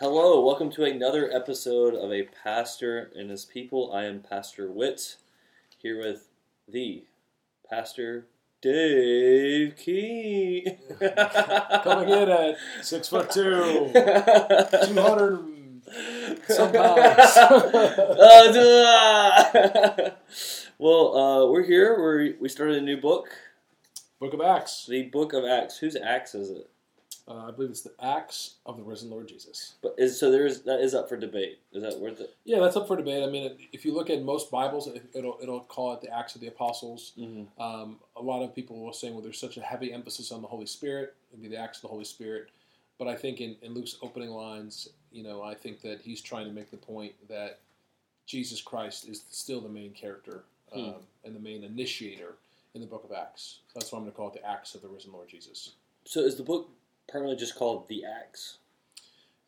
Hello, welcome to another episode of A Pastor and His People. I am Pastor Witt, here with the Pastor Dave Key. Coming in at six foot two, two hundred some pounds. Uh, well, uh, we're here. We're, we started a new book, Book of Acts. the Book of Acts. Whose Acts is it? Uh, I believe it's the Acts of the Risen Lord Jesus. But is so there is that is up for debate. Is that worth it? Yeah, that's up for debate. I mean, if you look at most Bibles, it- it'll it'll call it the Acts of the Apostles. Mm-hmm. Um, a lot of people will say, well, there's such a heavy emphasis on the Holy Spirit. It'd be the Acts of the Holy Spirit. But I think in, in Luke's opening lines, you know, I think that he's trying to make the point that Jesus Christ is still the main character um, Hmm. and the main initiator in the book of Acts. That's why I'm going to call it the Acts of the Risen Lord Jesus. So is the book permanently just called the Acts?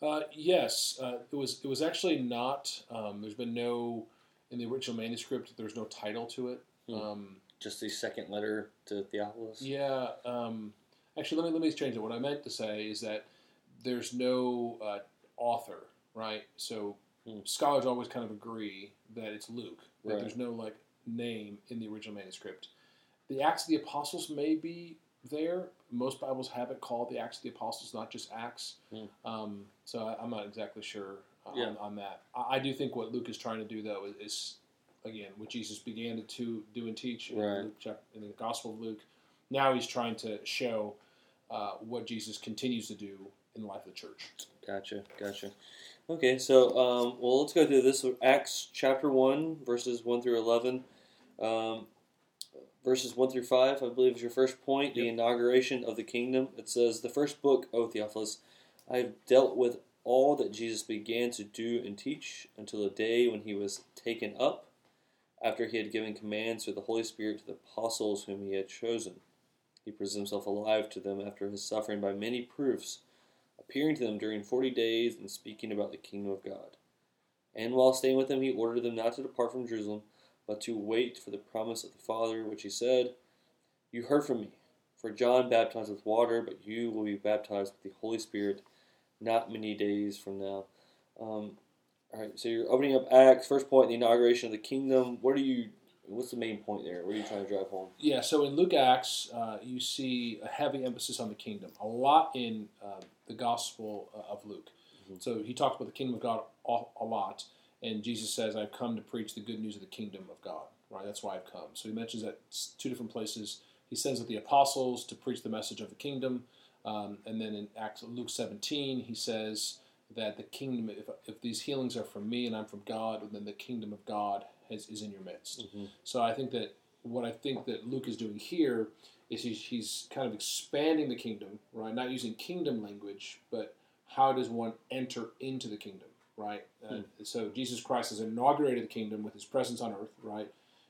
Uh, yes, uh, it was. It was actually not. Um, there's been no in the original manuscript. There's no title to it. Hmm. Um, Just the second letter to Theophilus? Yeah. Um, actually, let me let me change it. What I meant to say is that there's no uh, author, right? So Hmm. scholars always kind of agree that it's Luke. That Right. there's no like name in the original manuscript. The Acts of the Apostles may be there. Most Bibles have it called the Acts of the Apostles, not just Acts. Hmm. Um, so I, I'm not exactly sure on, Yeah. on that. I, I do think what Luke is trying to do though is, is again what Jesus began to, to do and teach in, Right. In the Gospel of Luke. Now he's trying to show uh, what Jesus continues to do in the life of the church. Gotcha, gotcha. Okay, so um, well, let's go through this. Acts chapter one, verses one through eleven. Um, verses one through five, I believe, is your first point. The inauguration of the kingdom. It says, "The first book, O Theophilus, I have dealt with all that Jesus began to do and teach until the day when he was taken up, after he had given commands through the Holy Spirit to the apostles whom he had chosen. He presented himself alive to them after his suffering by many proofs." appearing to them during forty days and speaking about the kingdom of God. And while staying with them, he ordered them not to depart from Jerusalem, but to wait for the promise of the Father, which he said, You heard from me. For John baptized with water, but you will be baptized with the Holy Spirit not many days from now. Um, all right, so you're opening up Acts. First point, the inauguration of the kingdom. What are you? What's the main point there? What are you trying to drive home? Yeah, so in Luke Acts, uh, you see a heavy emphasis on the kingdom. A lot in uh, the Gospel uh, of Luke. Mhm. So he talks about the kingdom of God a lot, and Jesus says, "I've come to preach the good news of the kingdom of God." Right? That's why I've come. So he mentions that two different places. He sends out the apostles to preach the message of the kingdom, um, and then in Acts Luke 17, he says that the kingdom, if, if these healings are from me and I'm from God, then the kingdom of God has, is in your midst. Mhm. So I think that what I think that Luke is doing here is he's, he's kind of expanding the kingdom, right? Not using kingdom language, but how does one enter into the kingdom, right? Uh, so Jesus Christ has inaugurated the kingdom with his presence on earth, right?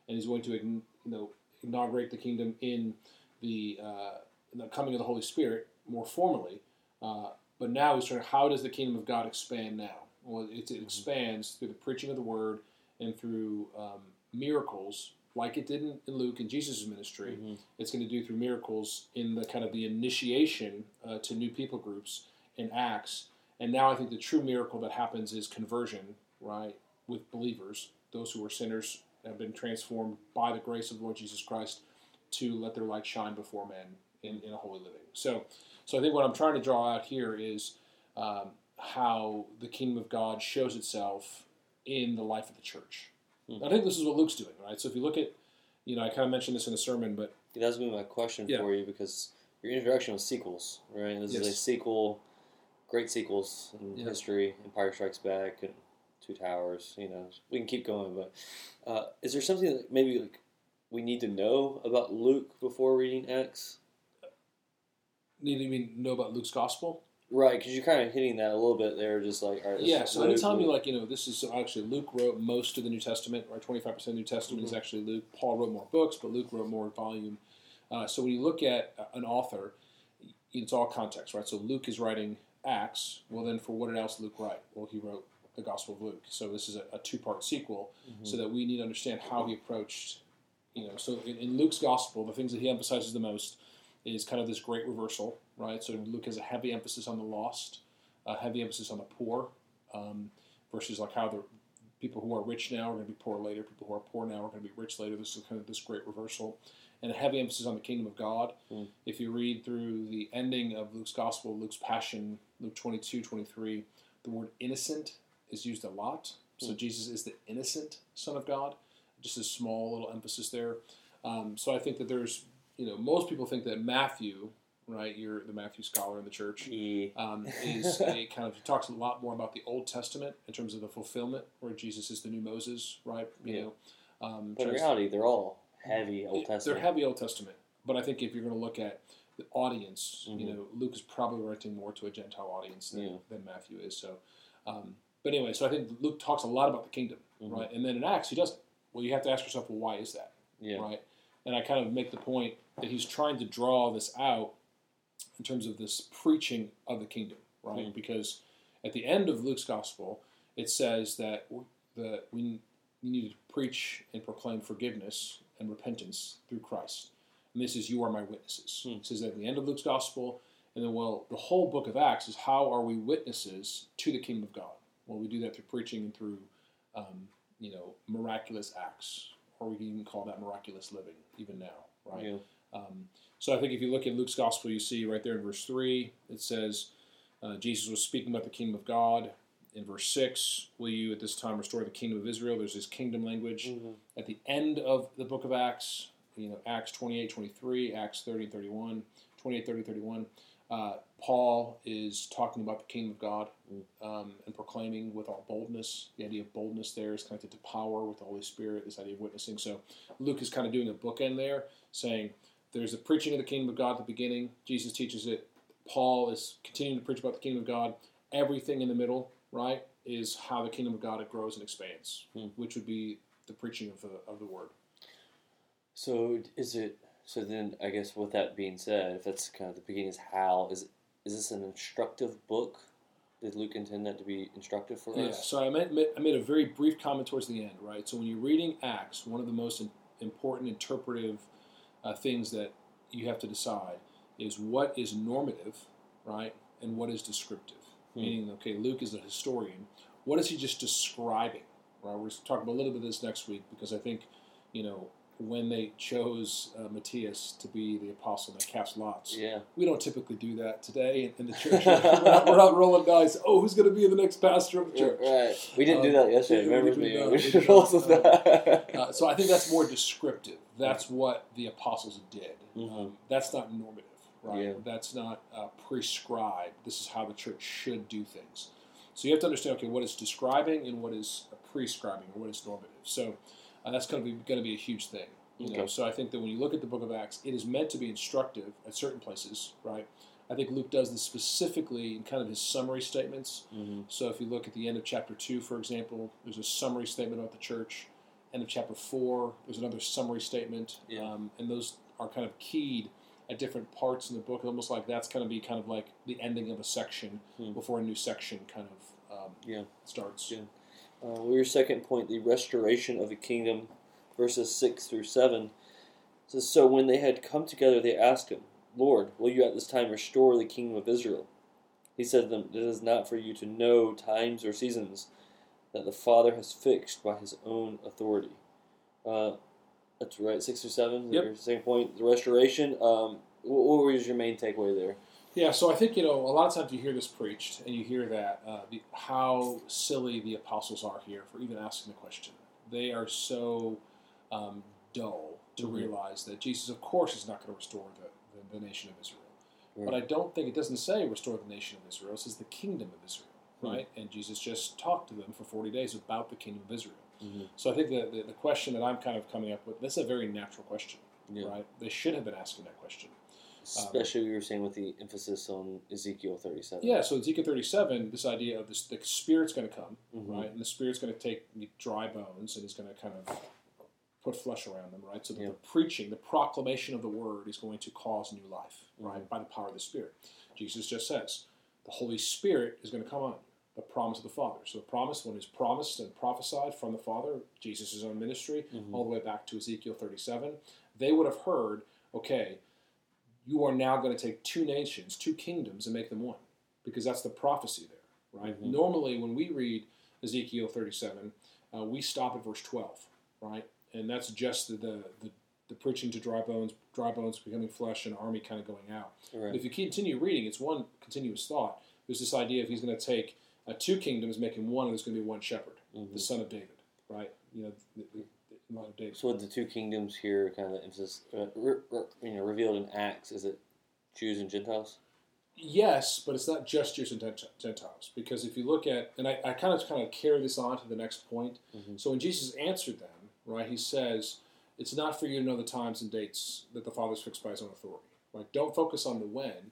And he's going to you know inaugurate the kingdom in the uh, in the coming of the Holy Spirit more formally. Uh, but now he's trying. How does the kingdom of God expand now? Well, it, it expands through the preaching of the word and through um, miracles, like it did in, in Luke and Jesus' ministry. Mhm. It's going to do through miracles in the kind of the initiation uh, to new people groups in Acts. And now I think the true miracle that happens is conversion, right, with believers, those who are sinners have been transformed by the grace of the Lord Jesus Christ to let their light shine before men in, in a holy living. So, so I think what I'm trying to draw out here is um, how the kingdom of God shows itself in the life of the church. Hmm. I think this is what Luke's doing, right? So if you look at, you know, I kind of mentioned this in the sermon, but That's gonna be my question Yeah. for you because your introduction was sequels, right? This is a sequel, great sequels in Yeah. history. Empire Strikes Back and Two Towers. You know, we can keep going, but uh, is there something that maybe like we need to know about Luke before reading Acts? need to even know about Luke's gospel. Right, because you're kind of hitting that a little bit there, just like all right. Yeah, so Luke, anytime you like, you know, this is actually Luke wrote most of the New Testament, right? Twenty five percent of the New Testament is actually Luke. Paul wrote more books, but Luke wrote more volume. Uh, so when you look at an author, it's all context, right? So Luke is writing Acts. Well, then for what did else Luke write? Well, he wrote the Gospel of Luke. So this is a, a two part sequel, so that we need to understand how he approached. You know, so in, in Luke's Gospel, the things that he emphasizes the most is kind of this great reversal, right? So Luke has a heavy emphasis on the lost. a heavy emphasis on the poor um, versus like how the people who are rich now are going to be poor later. People who are poor now are going to be rich later. This is kind of this great reversal, and a heavy emphasis on the kingdom of God. Mm. If you read through the ending of Luke's gospel, Luke's passion, Luke 22, 23, the word innocent is used a lot. So Mm. Jesus is the innocent Son of God. Just a small little emphasis there. Um, so I think that there's, you know, most people think that Matthew, right? You're the Matthew scholar in the church Yeah. um, is a kind of he talks a lot more about the Old Testament in terms of the fulfillment, where Jesus is the new Moses, right? You Yeah. know, um, But in reality, they're all heavy Old it- Testament. They're heavy Old Testament, but I think if you're going to look at the audience, you Mhm. know, Luke is probably writing more to a Gentile audience than, Yeah. than Matthew is. So, um, but anyway, so I think Luke talks a lot about the kingdom, Mhm. right? And then in Acts, he doesn't. Well, you have to ask yourself, well, why is that? Yeah. right? And I kind of make the point that he's trying to draw this out in terms of this preaching of the kingdom, right? Mm. Because at the end of Luke's gospel, it says that that we we need to preach and proclaim forgiveness and repentance through Christ. And this is you are my witnesses. Hmm. It says at the end of Luke's gospel, and then well, the whole book of Acts is how are we witnesses to the kingdom of God? Well, we do that through preaching and through um, you know miraculous acts, or we can even call that miraculous living even now, right? Yeah. Um, so I think if you look in Luke's gospel, you see right there in verse 3, it says, uh, Jesus was speaking about the kingdom of God. In verse 6, will you at this time restore the kingdom of Israel? There's this kingdom language. Mhm. At the end of the book of Acts, you know, Acts 28, 23, Acts 30, 31, 28, 30, 31, uh, Paul is talking about the kingdom of God um, and proclaiming with all boldness. The idea of boldness there is connected to power with the Holy Spirit, this idea of witnessing. So Luke is kind of doing a bookend there, saying there's the preaching of the kingdom of God at the beginning. Jesus teaches it. Paul is continuing to preach about the kingdom of God. Everything in the middle, right, is how the kingdom of God it grows and expands, Hmm. which would be the preaching of the of the word. So is it? So then, I guess with that being said, if that's kind of the beginning, is how is is this an instructive book? Did Luke intend that to be instructive for Yeah. us? So I made, I made a very brief comment towards the end, right? So when you're reading Acts, one of the most important interpretive uh, things that you have to decide is what is normative, right, and what is descriptive. Hmm. Meaning, okay, Luke is a historian. What is he just describing? Right. We're talking about a little bit of this next week because I think, you know, when they chose uh, Matthias to be the apostle that cast lots, Yeah. we don't typically do that today in, in the church. we're, not, we're not rolling dice. Oh, who's going to be the next pastor of the church? Right. We didn't do Um, that yesterday. we- Remember we- me? we- should roll with uh. Uh, so I think that's more descriptive. That's what the apostles did. Mhm. Um, that's not normative, right? Yeah. That's not uh, prescribed. This is how the church should do things. So you have to understand, okay, what is describing and what is prescribing or what is normative. So uh, that's going to be going to be a huge thing. You know, Okay. so I think that when you look at the Book of Acts, it is meant to be instructive at certain places, right? I think Luke does this specifically in kind of his summary statements. Mhm. So if you look at the end of chapter 2, for example, there's a summary statement about the church. End of chapter 4, there's another summary statement. Yeah. Um, and those are kind of keyed at different parts in the book, almost like that's going to be kind of like the ending of a section Hmm. before a new section kind of um, Yeah. starts. Yeah. Uh, well, your second point, the restoration of the kingdom, verses 6 through 7. says, So when they had come together, they asked him, Lord, will you at this time restore the kingdom of Israel? He said to them, It is not for you to know times or seasons that the Father has fixed by his own authority. Uh, that's right, 6 or 7. Yep. Second point, the restoration. Um, what, was your main takeaway there? Yeah, so I think you know a lot of times you hear this preached, and you hear that uh, the, how silly the apostles are here for even asking the question. They are so um, dull to Mhm. realize that Jesus, of course, is not going to restore the, the, the nation of Israel. Right. But I don't think it doesn't say restore the nation of Israel. It says the kingdom of Israel, Hmm. right? And Jesus just talked to them for forty days about the kingdom of Israel. Mhm. So I think the, the the question that I'm kind of coming up with this is a very natural question, Yeah. right? They should have been asking that question. Especially, we were saying with the emphasis on Ezekiel 37. Yeah, so Ezekiel 37, this idea of this, the Spirit's going to come, Mhm. right? And the Spirit's going to take dry bones and he's going to kind of put flesh around them, right? So that Yeah. the preaching, the proclamation of the Word is going to cause new life, right? Mhm. By the power of the Spirit. Jesus just says, the Holy Spirit is going to come on you, the promise of the Father. So the promise, when it's promised and prophesied from the Father, Jesus' own ministry, Mhm. all the way back to Ezekiel 37, they would have heard, okay, you are now going to take two nations, two kingdoms, and make them one. because that's the prophecy there, right? Mhm. Normally, when we read Ezekiel 37, uh, we stop at verse 12, right? And that's just the, the, the, the preaching to dry bones, dry bones becoming flesh, and army kind of going out. But Right. if you continue reading, it's one continuous thought. There's this idea of he's going to take uh, two kingdoms, making one, and there's going to be one shepherd, Mhm. the son of David, right? You know, the, the, the line of David. So with the two kingdoms here, kind of emphasis, uh, re, re, you know, revealed in Acts, is it Jews and Gentiles? Yes, but it's not just Jews and Gentiles because if you look at, and I, I kind of kind of carry this on to the next point. Mhm. So when Jesus answered them, right, he says, "It's not for you to know the times and dates that the Father's fixed by His own authority. Right? Don't focus on the when,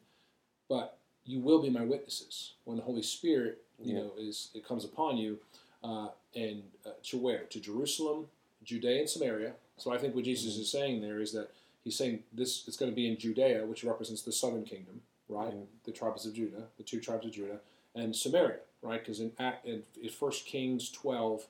but you will be my witnesses when the Holy Spirit, you Yeah. know, is it comes upon you, uh, and uh, to where to Jerusalem, Judea, and Samaria. So I think what Jesus is saying there is that he's saying this it's going to be in Judea, which represents the southern kingdom, right? Mhm. The tribes of Judah, the two tribes of Judah, and Samaria, right? Because in, Act- in in First Kings twelve,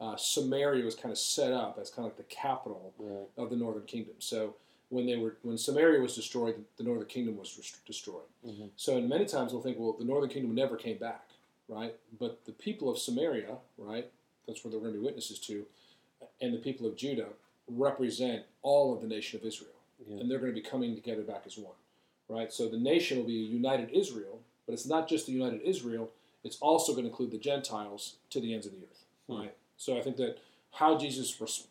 uh, Samaria was kind of set up as kind of like the capital Right. of the northern kingdom. So when they were when Samaria was destroyed, the northern kingdom was rest- destroyed. Mhm. So and many times we'll think, well, the northern kingdom never came back, right? But the people of Samaria, right? That's where they're going to be witnesses to, and the people of Judah represent all of the nation of Israel Yeah. and they're going to be coming together back as one, right? So the nation will be a united Israel, but it's not just the united Israel; it's also going to include the Gentiles to the ends of the earth, Hmm. right? So I think that how Jesus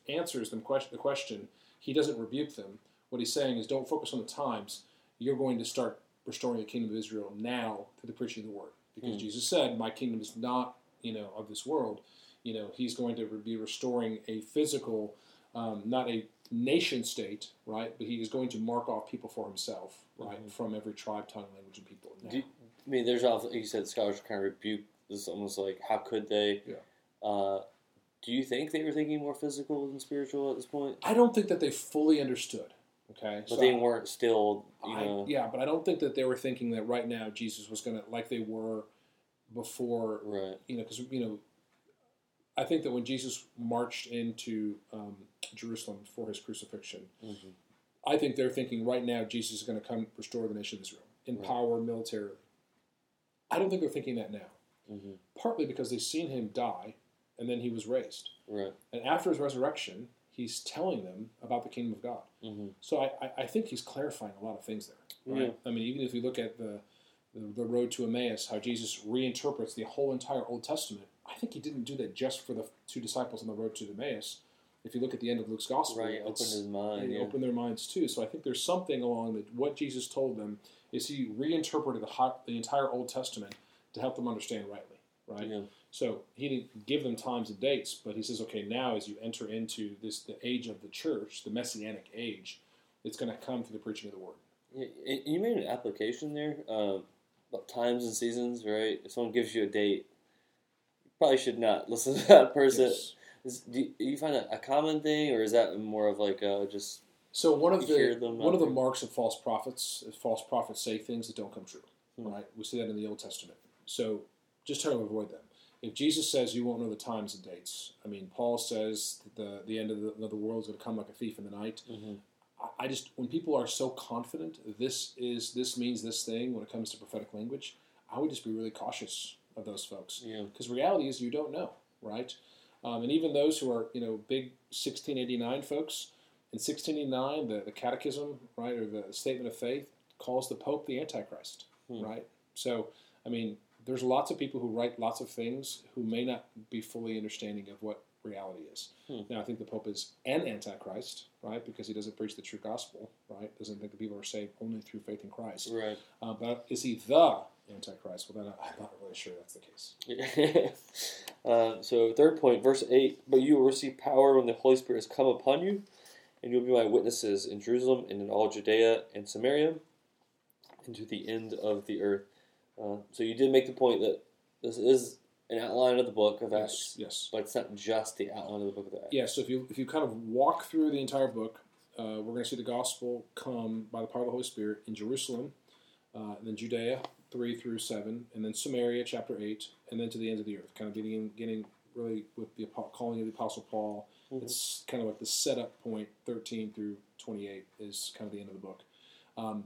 answers them question, the question, he doesn't rebuke them. What he's saying is, don't focus on the times. You're going to start restoring the kingdom of Israel now through the preaching of the word, because Hmm. Jesus said, "My kingdom is not, you know, of this world." You know, he's going to be restoring a physical, um, not a nation state, right? But he is going to mark off people for himself, right, Mhm. from every tribe, tongue, language, and people. now. Do you- I mean, there's also, you said, scholars kind of rebuke this, almost like, how could they? Yeah. Uh, do you think they were thinking more physical than spiritual at this point? I don't think that they fully understood. Okay, But they weren't still, you I- know, yeah, but I don't think that they were thinking that right now Jesus was going to like they were before. right. You know, because you know, I think that when Jesus marched into um, Jerusalem for his crucifixion, hmm I think they're thinking right now Jesus is going to come restore the nation of Israel in Right. power militarily. I don't think they're thinking that now. hmm partly because they've seen him die and then he was raised. Right. And after his resurrection, he's telling them about the kingdom of God. hmm So I, I, think he's clarifying a lot of things there. Right? I mean, even if you look at the, the the road to Emmaus, how Jesus reinterprets the whole entire Old Testament, I think he didn't do that just for the two disciples on the road to Emmaus. If you look at the end of Luke's gospel, Right. Opened his mind. Yeah. open their minds too. So I think there's something along that what Jesus told them is he reinterpreted the, the entire Old Testament to help them understand rightly, right? Yeah. So he didn't give them times and dates, but he says, okay, now as you enter into this the age of the church, the messianic age, it's going to come through the preaching of the word. You made an application there um, about times and seasons, right? If someone gives you a date, you probably should not listen to that person. Yes. Is, do, you, do you find that a common thing, or is that more of like uh, just So one of the one of the marks of false prophets is false prophets say things that don't come true. Hmm. Right? We see that in the Old Testament. So just try to avoid them. If Jesus says you won't know the times and dates, I mean, Paul says the the end of the, the world is going to come like a thief in the night. Mhm. I- I just when people are so confident this is this means this thing when it comes to prophetic language, I would just be really cautious of those folks yeah, because reality is you don't know, right? Um, and even those who are you know big 1689 folks in 1689 the, the Catechism right or the Statement of Faith calls the Pope the Antichrist, Hmm. right? So I mean, there's lots of people who write lots of things who may not be fully understanding of what reality is. Hmm. Now I think the Pope is an Antichrist, right? Because he doesn't preach the true gospel, right? Doesn't think that people are saved only through faith in Christ. right. Uh, but is he the Antichrist? Well, then I'm not really sure that's the case. uh, so third point, verse eight. But you will receive power when the Holy Spirit has come upon you, and you'll be my witnesses in Jerusalem and in all Judea and Samaria, and to the end of the earth. Uh, so you did make the point that this is an outline of the book of Acts, Yes, yes. but it's not just the outline of the book of Acts. Yeah, so if you if you kind of walk through the entire book, uh, we're going to see the gospel come by the power of the Holy Spirit in Jerusalem, uh, and then Judea three through seven, and then Samaria chapter eight, and then to the ends of the earth. Kind of beginning getting really with the calling of the Apostle Paul. Mhm. It's kind of like the setup point thirteen through twenty eight is kind of the end of the book. Um,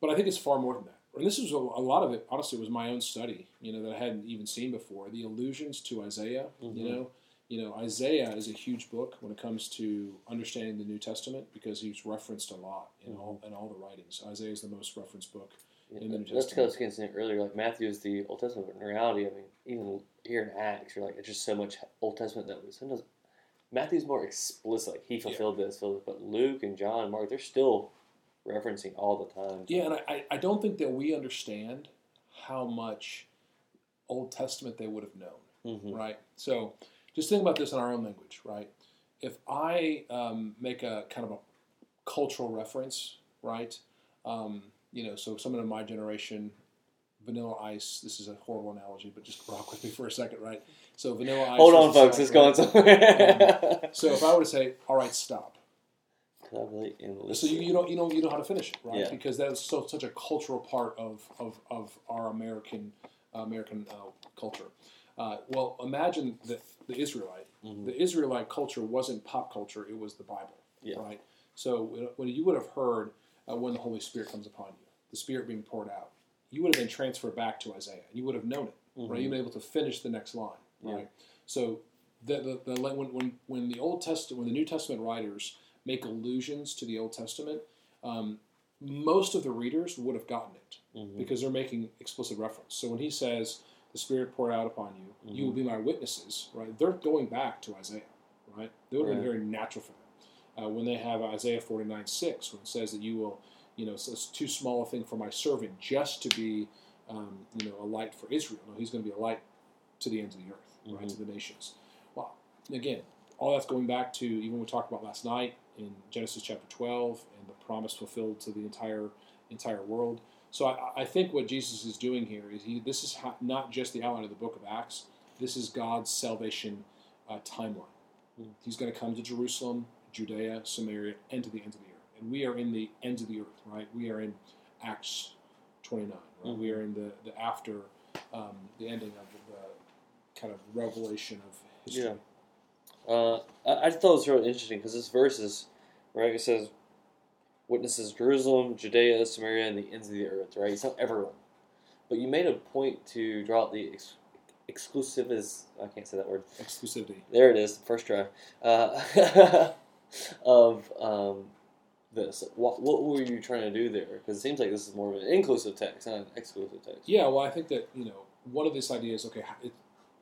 but I think it's far more than that. And this was a, a lot of it. Honestly, was my own study. You know that I hadn't even seen before. The allusions to Isaiah. Mhm. You know, you know Isaiah is a huge book when it comes to understanding the New Testament because he's referenced a lot in all in all the writings. Isaiah is the most referenced book. Yeah, in the New that's Testament. I was saying earlier, like Matthew is the Old Testament, but in reality, I mean, even here in Acts, you're like, it's just so much Old Testament that was sometimes Matthew's more explicit, like he fulfilled this, this, but Luke and John and Mark, they're still referencing all the time. Yeah, and I, I- don't think that we understand how much Old Testament they would have known. hmm right? So just think about this in our own language, right? If I um, make a kind of a cultural reference, right? Um, you know, so someone in my generation, Vanilla Ice. This is a horrible analogy, but just rock with me for a second, right? So Vanilla Ice. Hold on, folks, it's going right? somewhere. So if I were to say, "All right, stop," Collaborate and so you, you don't you know you know how to finish it, right? Yeah. Because that's so such a cultural part of of, of our American American uh, culture. Uh, well, imagine the the Israelite. Mhm. The Israelite culture wasn't pop culture; it was the Bible, Yeah. right? So when- you would have heard uh, when the Holy Spirit comes upon you, the Spirit being poured out, you would have been transferred back to Isaiah, and you would have known it, right? Mhm. You've been able to finish the next line, Yeah. right? So the, the, the when, when when the Old Testament when the New Testament writers make allusions to the Old Testament, um, most of the readers would have gotten it Mhm. because they're making explicit reference. So when he says, "The Spirit poured out upon you, you will be my witnesses," right? They're going back to Isaiah, right? That would have been very natural for them. Uh, when they have Isaiah forty nine six, when it says that you will, you know, it's, it's too small a thing for my servant just to be, um, you know, a light for Israel. No, he's going to be a light to the ends of the earth, right, Mhm. to the nations. Well, again, all that's going back to even we talked about last night in Genesis chapter 12 and the promise fulfilled to the entire entire world. So I, I think what Jesus is doing here is he this is how, not just the outline of the book of Acts. This is God's salvation uh, timeline. He's going to come to Jerusalem, Judea, Samaria, and to the ends of the earth. And we are in the ends of the earth, right? We are in Acts 29. Right? We Mhm. are in the, the after um, the ending of the kind of revelation of history. Yeah. Uh, I, I thought it was really interesting because this verse is, right, it says, witnesses Jerusalem, Judea, Samaria, and the ends of the earth, right? It's not everyone. But you made a point to draw out the ex- exclusive is, I can't say that word. Exclusivity. There it is, first try. Uh, of um, this. What, what were you trying to do there? Because it seems like this is more of an inclusive text, not an exclusive text. Yeah, well, I think that you know one of these ideas. Okay, it,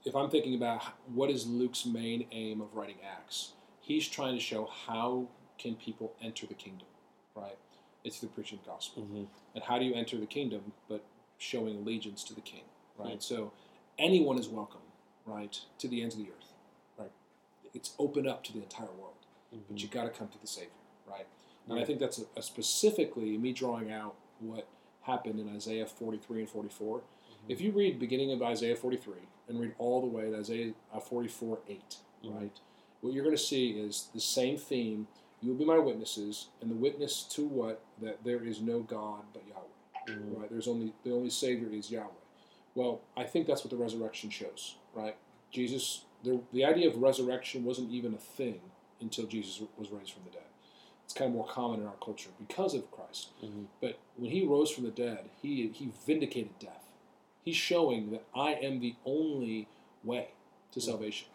if I'm thinking about what is Luke's main aim of writing Acts, he's trying to show how can people enter the kingdom, right? It's through preaching the gospel, Mm-hmm. and how do you enter the kingdom but showing allegiance to the King, right? So anyone is welcome, right, to the ends of the earth, right? It's open up to the entire world but you got to come to the Savior, right? And I think that's a, a specifically me drawing out what happened in Isaiah 43 and 44. If you read beginning of Isaiah 43 and read all the way to Isaiah uh, 44 8, Mhm. right? What you're going to see is the same theme. You will be my witnesses, and the witness to what that there is no God but Yahweh Mhm. right? There's only the only Savior is Yahweh. Well, I think that's what the resurrection shows, right? Jesus, the, the idea of resurrection wasn't even a thing until Jesus was raised from the dead. It's kind of more common in our culture because of Christ. Mhm. But when he rose from the dead, he he vindicated death. He's showing that I am the only way to salvation.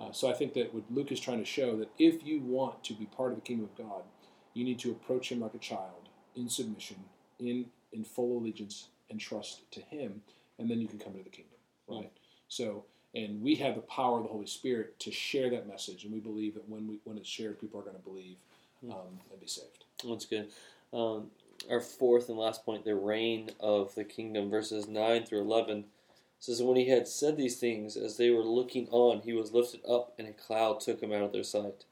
Uh, so I think that what Luke is trying to show that if you want to be part of the kingdom of God, you need to approach him like a child, in submission, in in full allegiance and trust to him, and then you can come into the kingdom, right? So, and we have the power of the Holy Spirit to share that message, and we believe that when we when it's shared, people are going to believe um, and be saved. That's good. Um, our fourth and last point, the reign of the kingdom, verses 9 through 11, says, When he had said these things, as they were looking on, he was lifted up, and a cloud took him out of their sight.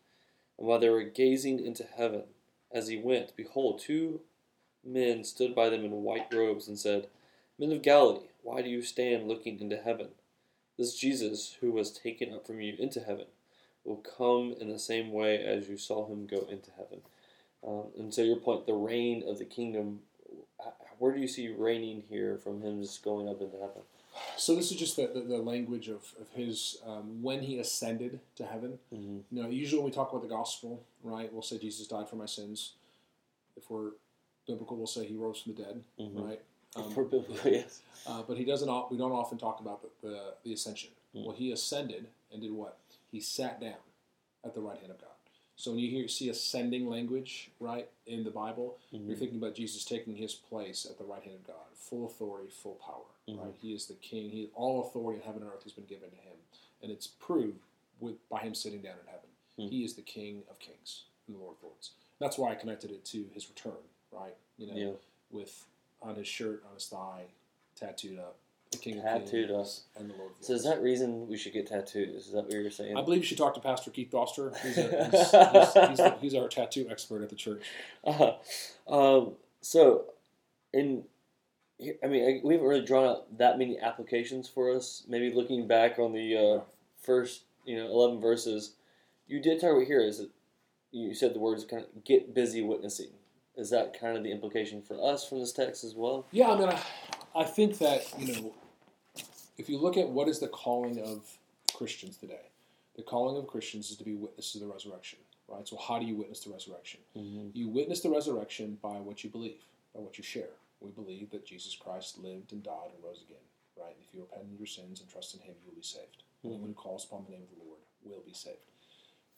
And while they were gazing into heaven, as he went, behold, two men stood by them in white robes, and said, Men of Galilee, why do you stand looking into heaven? This Jesus, who was taken up from you into heaven, will come in the same way as you saw him go into heaven. Um, and so your point, the reign of the kingdom, where do you see reigning here from him just going up into heaven? So this is just the, the, the language of, of his um, when he ascended to heaven. Mm-hmm. You know, usually when we talk about the gospel, right, we'll say Jesus died for my sins. If we're biblical, we'll say he rose from the dead, Mhm. right? Um, For biblical, yes. uh, but he doesn't. We don't often talk about the the, the ascension. Mm. Well, he ascended and did what? He sat down at the right hand of God. So when you hear see ascending language, right, in the Bible, you're Mhm. thinking about Jesus taking his place at the right hand of God, full authority, full power. Mhm. Right, he is the King. He all authority in heaven and earth has been given to him, and it's proved with by him sitting down in heaven. Hmm. He is the King of Kings and the Lord of Lords. That's why I connected it to his return. Right, you know, Yeah. with on his shirt on his thigh, tattooed up, the King Tattooed us. and the Lord of So is that reason we should get tattoos? Is that what you're saying? I believe you should talk to Pastor Keith Foster. He's, a, he's, he's, he's, the- he's our tattoo expert at the church. Uh, um, so, in, I mean, I- we haven't really drawn out that many applications for us. Maybe looking back on the uh, first, you know, eleven verses, you did talk about here is that you said the words kind of get busy witnessing. Is that kind of the implication for us from this text as well? Yeah, I mean, I, I think that, you know, if you look at what is the calling of Christians today, the calling of Christians is to be witnesses of the resurrection, right? So, how do you witness the resurrection? Mm-hmm. You witness the resurrection by what you believe, by what you share. We believe that Jesus Christ lived and died and rose again, right? If you repent of your sins and trust in Him, you will be saved. Anyone who calls upon the name of the Lord will be saved.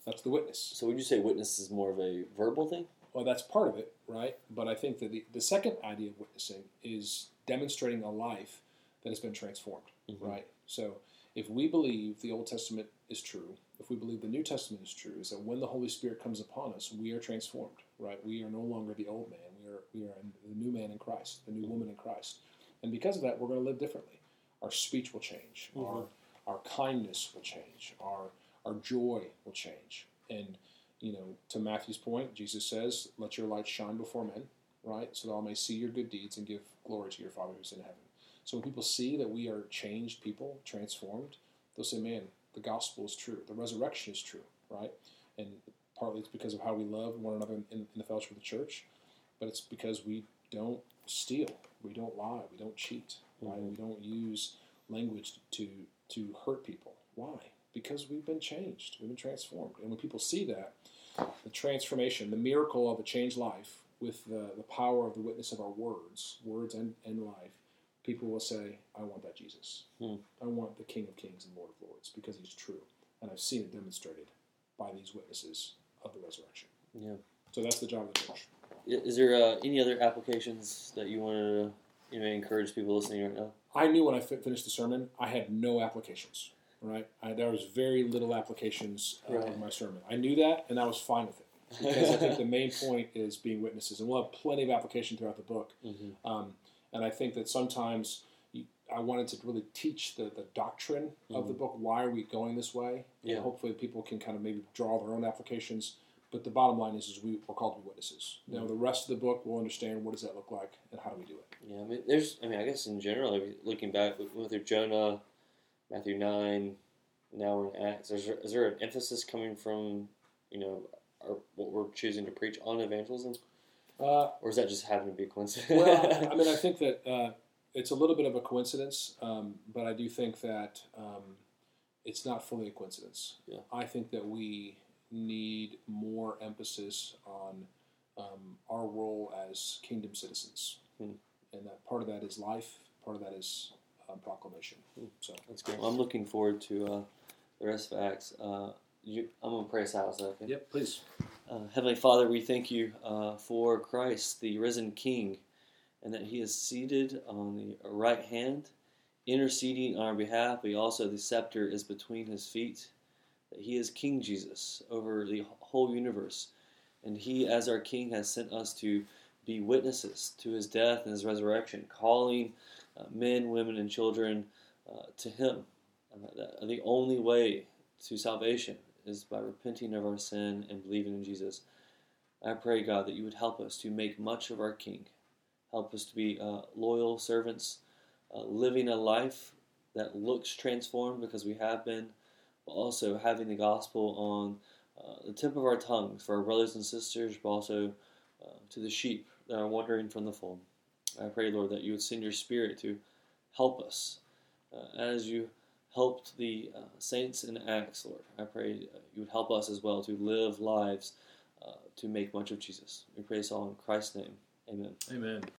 That's the witness. So would you say witness is more of a verbal thing? Well, that's part of it, right? But I think that the, the second idea of witnessing is demonstrating a life that has been transformed, Mhm. right? So if we believe the Old Testament is true, if we believe the New Testament is true, is that when the Holy Spirit comes upon us, we are transformed, right? We are no longer the old man. We are we are the new man in Christ, the new woman in Christ, and because of that, we're going to live differently. Our speech will change. Our our kindness will change. Our our joy will change. And you know, to Matthew's point, Jesus says, "Let your light shine before men, right, so that all may see your good deeds and give glory to your Father who's in heaven." So when people see that we are changed people, transformed, they'll say, "Man, the gospel is true. The resurrection is true." Right? And partly it's because of how we love one another in, in the fellowship of the church, but it's because we don't steal, we don't lie, we don't cheat, right? Mhm. We don't use language to to hurt people. Why? Because we've been changed, we've been transformed, and when people see that, the transformation, the miracle of a changed life, with the, the power of the witness of our words, words and, and life, people will say, I want that Jesus. Hmm. I want the King of Kings and Lord of Lords because he's true. And I've seen it demonstrated by these witnesses of the resurrection. Yeah. So that's the job of the church. Is there uh, any other applications that you want to you know, encourage people listening right now? I knew when I fi- finished the sermon, I had no applications. Right? I, there was very little applications uh, Right. of my sermon. I knew that, and I was fine with it because I think the main point is being witnesses, and we'll have plenty of application throughout the book. Mhm. Um, and I think that sometimes you, I wanted to really teach the, the doctrine of the book. Why are we going this way? Yeah. And hopefully people can kind of maybe draw their own applications. But the bottom line is, is we, we're called to be witnesses. Now, the rest of the book, we'll understand what does that look like and how do we do it. Yeah, I mean, there's. I mean, I guess in general, looking back, through Jonah, Matthew nine, now we're in Acts. Is there, is there an emphasis coming from, you know, our, what we're choosing to preach on evangelism, Uh, or is that just happening to be a coincidence? well, I mean, I think that uh, it's a little bit of a coincidence, um, but I do think that um, it's not fully a coincidence. Yeah. I think that we need more emphasis on um, our role as kingdom citizens, Hmm. and that part of that is life, part of that is um, proclamation. So, That's great. Well, I'm looking forward to uh, the rest of Acts. You, I'm gonna pray us out. Is that okay? yep, please. Uh, Heavenly Father, we thank you uh, for Christ, the risen King, and that He is seated on the right hand, interceding on our behalf, but also the scepter is between His feet. That He is King Jesus over the whole universe, and He, as our King, has sent us to be witnesses to His death and His resurrection, calling uh, men, women, and children uh, to Him. Uh, the only way to salvation is by repenting of our sin and believing in Jesus. I pray, God, that you would help us to make much of our King. Help us to be uh, loyal servants, uh, living a life that looks transformed because we have been, but also having the gospel on uh, the tip of our tongue for our brothers and sisters, but also uh, to the sheep that are wandering from the fold. I pray, Lord, that you would send your Spirit to help us uh, as you helped the uh, saints in Acts, Lord. I pray you would help us as well to live lives uh, to make much of Jesus. We pray this all in Christ's name. Amen. Amen.